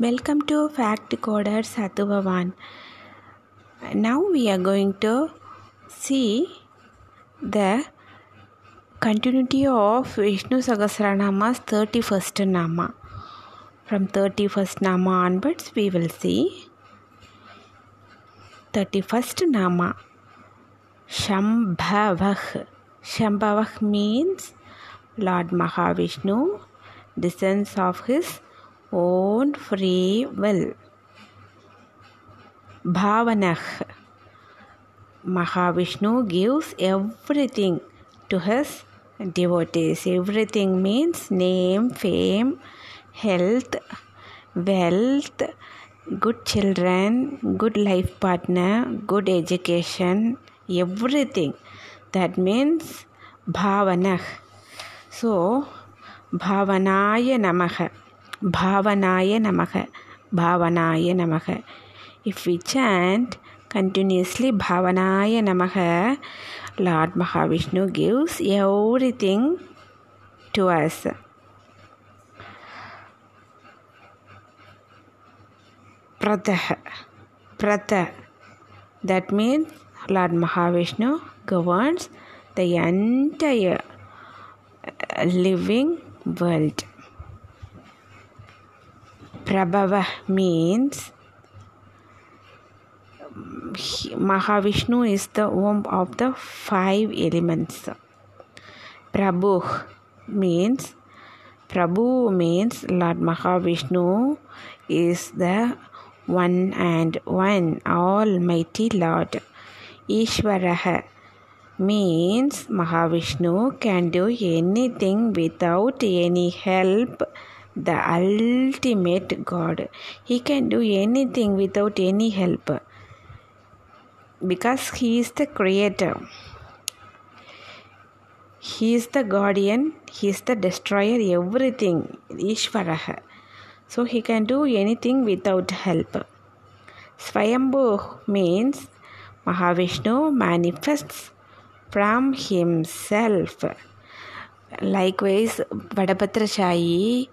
Welcome to Fact Coder Sathuvavan. Now we are going to see the continuity of Vishnu Sahasranama's 31st Nama. From 31st Nama onwards, we will see 31st Nama Shambhavah. Shambhavah means Lord Mahavishnu descends of his own free will. Bhavanah Mahavishnu gives everything to his devotees. Everything means name, fame, health, wealth, good children, good life partner, good education, everything. That means bhavanah. So, bhavanaya namaha. भावनाय नमः भावनाय नमः। If we chant continuously भावनाय नमः lord Mahavishnu gives everything to us प्रतः प्रत that mean lord Mahavishnu governs the entire living world Prabhava means Mahavishnu is the womb of the five elements. Prabhu means Prabhu means Lord Mahavishnu is the one and one Almighty Lord. Ishvaraha means Mahavishnu can do anything without any help. The ultimate God. He can do anything without any help because He is the creator. He is the guardian, He is the destroyer, everything. Ishvaraha. So He can do anything without help. Swayambhu means Mahavishnu manifests from himself. Likewise, Vadapatrashayi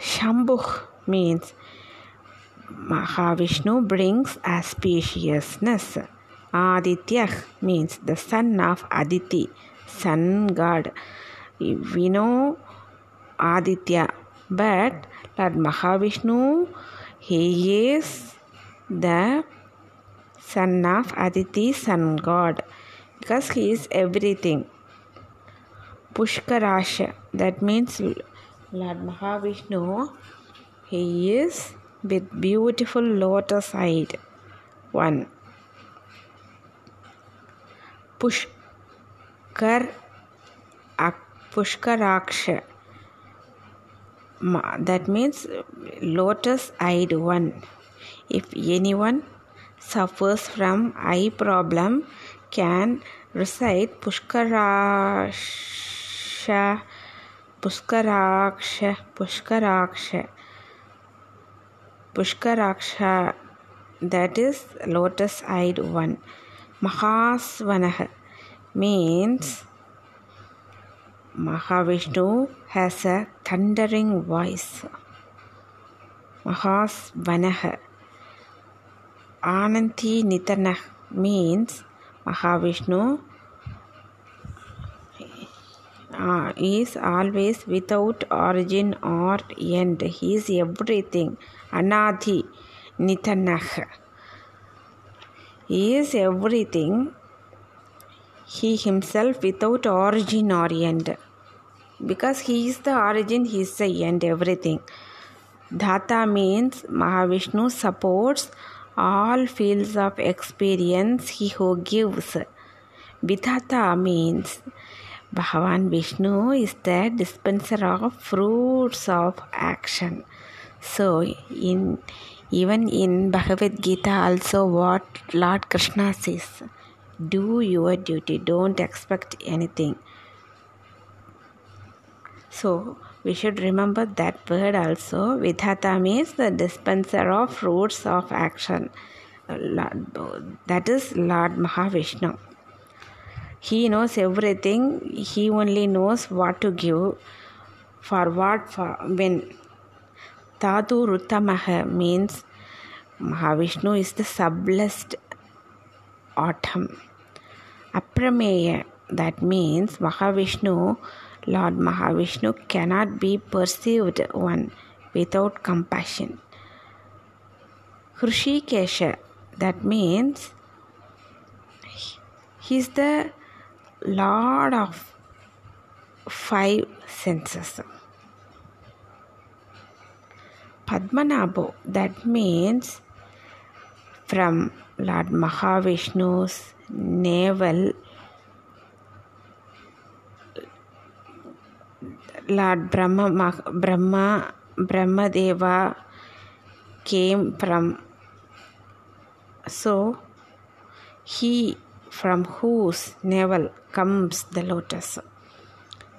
Shambhu means Mahavishnu brings auspiciousness. Aditya means the son of Aditi, sun god. We know Aditya, but Lord Mahavishnu, he is the son of Aditi, sun god, because he is everything. Pushkaraksha, that means Lord Mahavishnu, he is with beautiful lotus eyed one. Pushkar Pushkaraksha, that means lotus eyed one. If anyone suffers from eye problem, can recite Pushkarasha, Pushkaraksha Pushkaraksha Pushkaraksha that is lotus eyed one Mahasvana mean Mahavishnu has a thundering voice Mahasvana Anandi Nitin means Mahavishnu uh, is always without origin or end. He is everything. Anadhi Nitanah. He is everything. He himself without origin or end. Because he is the origin, he is the end, everything. Dhata means Mahavishnu supports all fields of experience he who gives. Vidhata means Bhagavan Vishnu is the dispenser of fruits of action. So, in even in Bhagavad Gita, also what Lord Krishna says do your duty, don't expect anything. So, we should remember that word also. Vidhata means the dispenser of fruits of action. Lord, That is Lord Mahavishnu. He knows everything, He only knows what to give, for what, for when. Tadurutamaha means Mahavishnu is the subblessed autumn. Aprameya, that means Mahavishnu, Lord Mahavishnu cannot be perceived one without compassion. Hrishikesha, that means he is the Lord of five senses. Padmanabho, that means from Lord Mahavishnu's navel, Lord Brahma, Brahma, Brahma Deva came from. So, he from whose navel comes the lotus.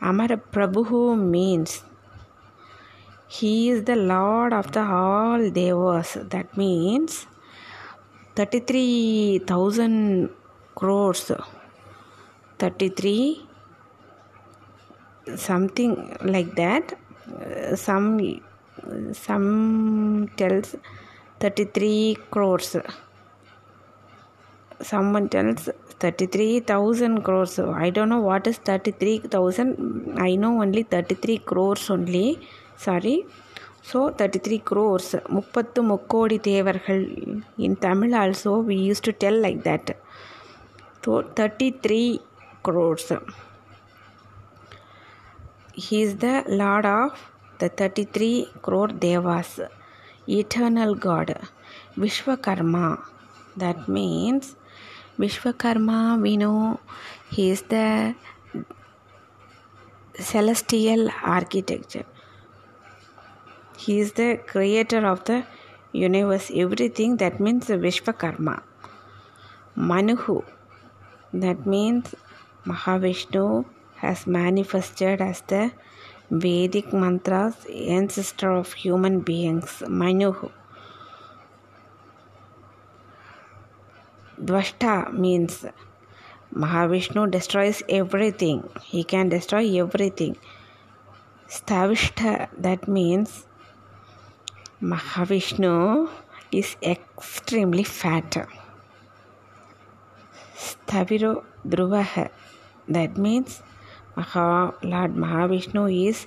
Amara Prabhu means he is the Lord of the all devas. That means 33,000 crores. 33 something like that. Some some tells 33 crores Someone tells 33,000 crores. I don't know what is 33,000. I know only 33 crores only. Sorry so thirty three crores முப்பத்து முக்கோடி தேவர்கள் இன் Tamil also we use to tell like that so thirty three crores he is the lord of the 33 crore devas eternal god vishwakarma that means vishwakarma we know he is the celestial architecture he is the creator of the universe, everything. That means Vishwakarma. Manuhu. That means Mahavishnu has manifested as the Vedic mantras, ancestor of human beings. Manuhu. Dvashta means Mahavishnu destroys everything. He can destroy everything. Stavishta, that means Mahavishnu is extremely fat. Staviro Dhruvaha. That means Maha, Lord Mahavishnu is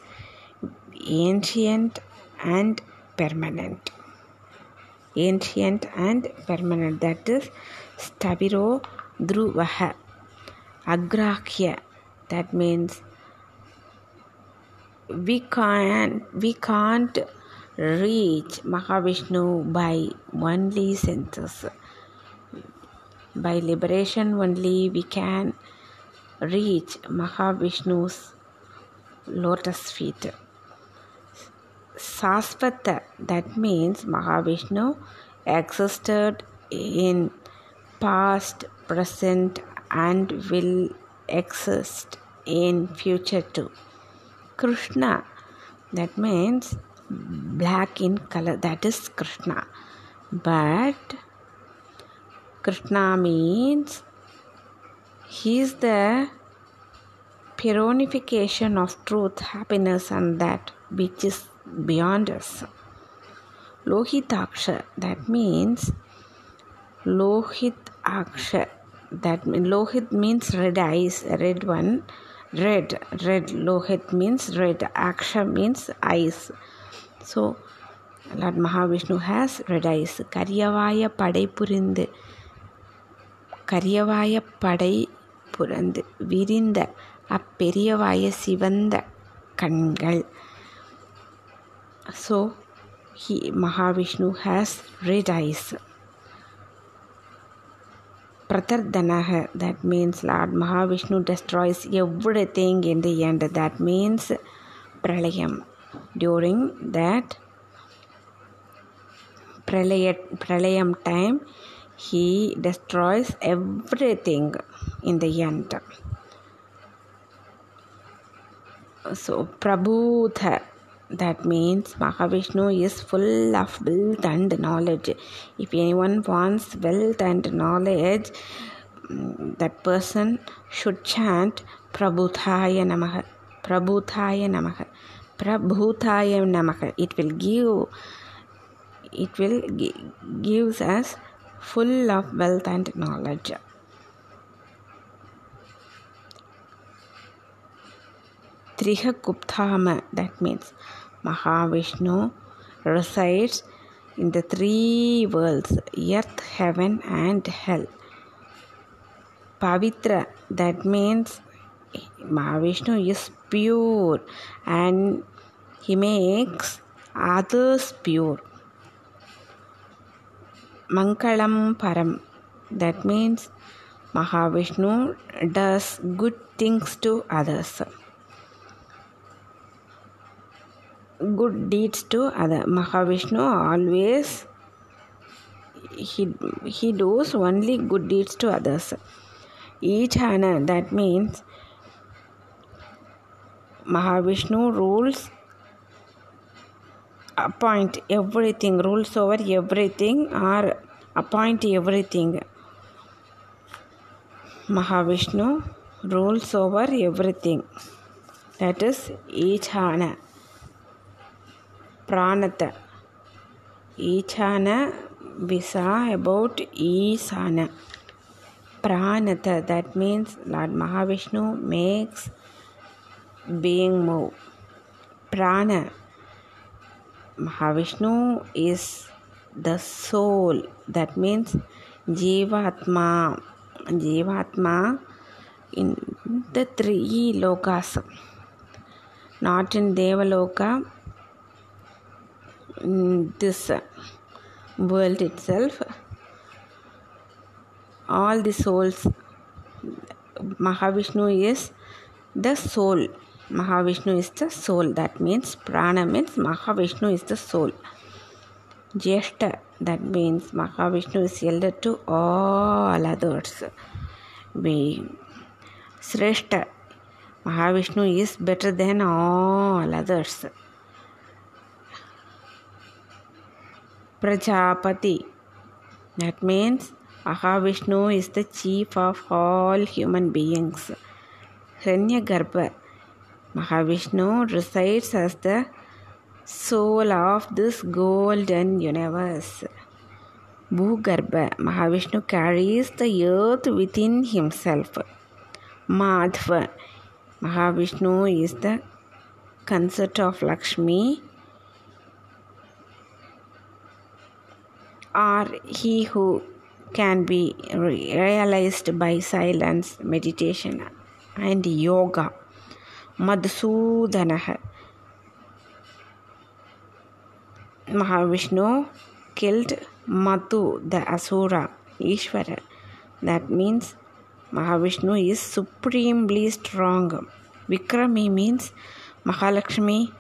ancient and permanent. Ancient and permanent. That is Staviro Dhruvaha. Agrahya. That means we can't we can't reach Mahavishnu by only senses. By liberation only we can reach Mahavishnu's lotus feet. Sasvata, that means Mahavishnu existed in past, present, and will exist in future too. Krishna, that means black in color that is krishna but krishna means he is the personification of truth happiness and that which is beyond us lohitaksha that means lohit aksha that lohit means red eyes red one red red lohit means red aksha means eyes so lord Mahavishnu has red eyes கரியவாய படை புரிந்து கரியவாய படை புரந்து விரிந்த அப்பெரியவாய சிவந்த கண்கள் so he Mahavishnu has red eyes. Pratardhanaha, that means Lord Mahavishnu destroys everything in the end. That means Pralayam. During that Pralayat, Pralayam time, he destroys everything in the end. So, Prabhutha that means mahavishnu is full of wealth and knowledge. If anyone wants wealth and knowledge mm, that person should chant prabhuthaya namaha prabhuthaya namaha prabhutaya namaha. It will give it will gi- gives us full of wealth and knowledge. Trihakupthama, that means Mahavishnu resides in the three worlds earth, heaven, and hell. Pavitra, that means Mahavishnu is pure and he makes others pure. Mankalam Param, that means Mahavishnu does good things to others. Good deeds to other mahavishnu always he he does only good deeds to others. Each hana that means mahavishnu rules appoint everything rules over everything or appoint everything. Mahavishnu rules over everything. That is each hana Pranata. Ichana Visa about Isana. Pranata, that means Lord Mahavishnu makes being move. Prana. Mahavishnu is the soul, that means Jivatma. Jivatma in the three lokas, not in Devaloka Mm, this uh, world itself. All the souls mahavishnu is the soul. Mahavishnu is the soul. That means prana means mahavishnu is the soul. Jeshta that means mahavishnu is elder to all others. We sreshta mahavishnu is better than all others Prajapati. That means Mahavishnu is the chief of all human beings. Hiranyagarbha. Mahavishnu resides as the soul of this golden universe. Bhugarbha. Mahavishnu carries the earth within himself. Madhva. Mahavishnu is the consort of Lakshmi or he who can be realized by silence, meditation, and yoga. Madhusudanah. Mahavishnu killed Madhu, the Asura, Ishvara. That means Mahavishnu is supremely strong. Vikrami means Mahalakshmi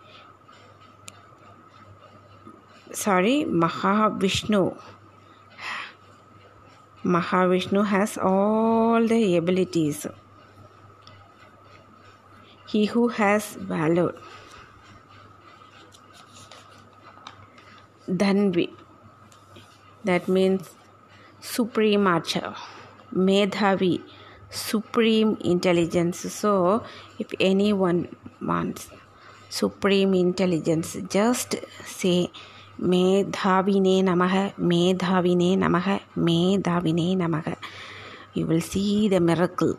sorry mahavishnu. Mahavishnu has all the abilities. He who has valor. Dhanvi. That means supreme archer medhavi supreme intelligence. So if anyone wants supreme intelligence just say மேதாவினே நமக மேதாவினே நமக மேதாவினே நமக you will see the miracle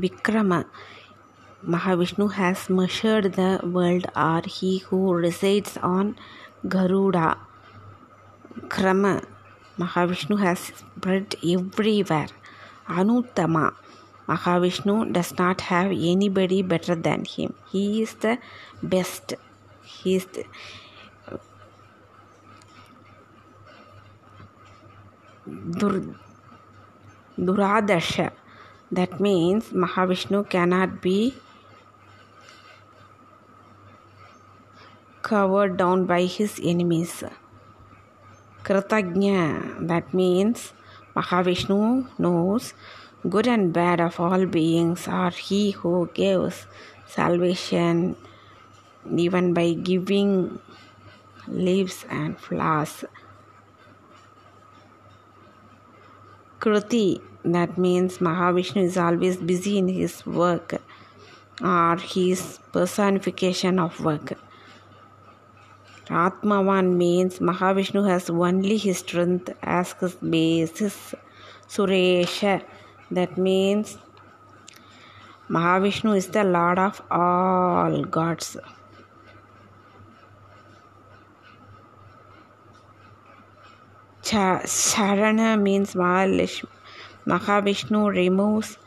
vikrama mahavishnu has measured the world or he who resides on garuda krama mahavishnu has spread everywhere anuttama mahavishnu does not have anybody better than him he is the best he is the, दुर्, Duradharsha. That means Mahavishnu cannot be covered down by his enemies Kritajna that means Mahavishnu knows good and bad of all beings are he who gives salvation even by giving leaves and flowers Kruti, that means Mahavishnu is always busy in his work. or his personification of work. Atmavan means Mahavishnu has only his strength as his basis. Suresha, that means Mahavishnu is the Lord of all gods. Sharana means Mahavishnu removes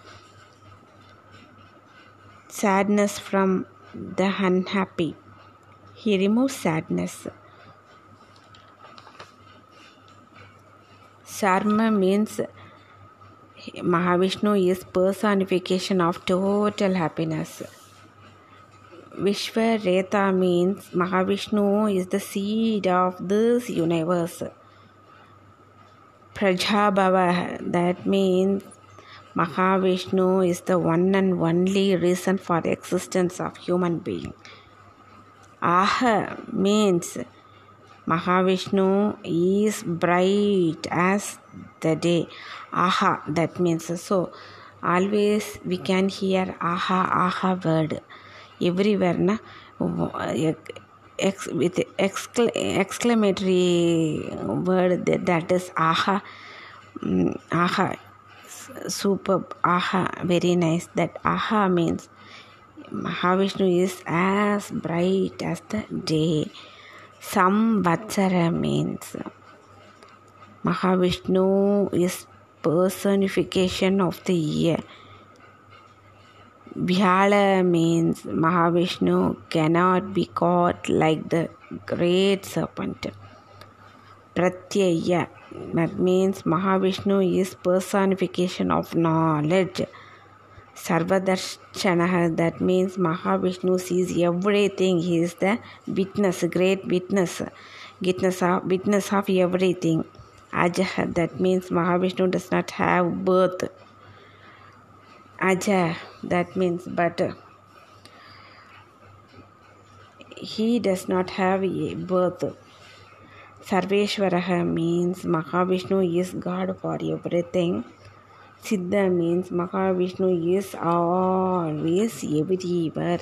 sadness from the unhappy. He removes sadness. Sarma means Mahavishnu is personification of total happiness. Vishwareta means Mahavishnu is the seed of this universe. Prajabhava, that means Mahavishnu is the one and only reason for the existence of human being. Aha means Mahavishnu is bright as the day. Aha, that means so. Always we can hear aha, aha word everywhere. Na? Ex, with excla, exclamatory word that, that is aha. Mm, aha. Superb. Aha. Very nice. That aha means Mahavishnu is as bright as the day. Samvatsara means Mahavishnu is personification of the year Vyala means Mahavishnu cannot be caught like the great serpent. Pratyaya that means Mahavishnu is personification of knowledge. Sarvadarshana that means Mahavishnu sees everything. He is the witness, great witness, witness of, witness of everything. Ajah that means Mahavishnu does not have birth Aja, that means but he does not have a birth. Sarveshwaraha means Mahavishnu is God for everything. Siddha means Mahavishnu is always everywhere.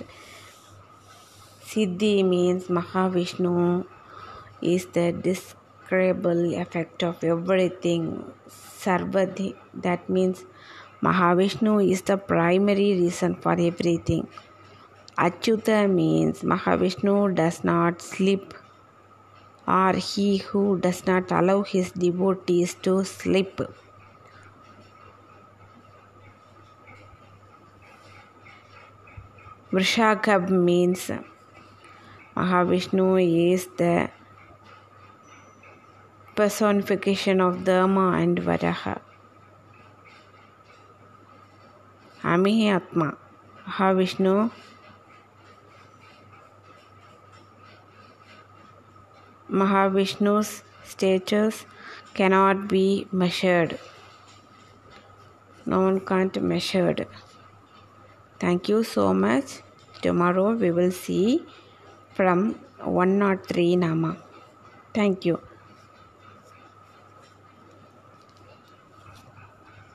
Siddhi means Mahavishnu is the describable effect of everything. Sarvadhi, that means Mahavishnu is the primary reason for everything. Achyuta means Mahavishnu does not sleep or he who does not allow his devotees to sleep. Vrishakab means Mahavishnu is the personification of Dharma and Varaha. आम्ही आत्मा हा Vishnu Mahavishnu's status cannot be measured. No one can't measured. Thank you so much. Tomorrow we will see from 103 Nama. Thank you.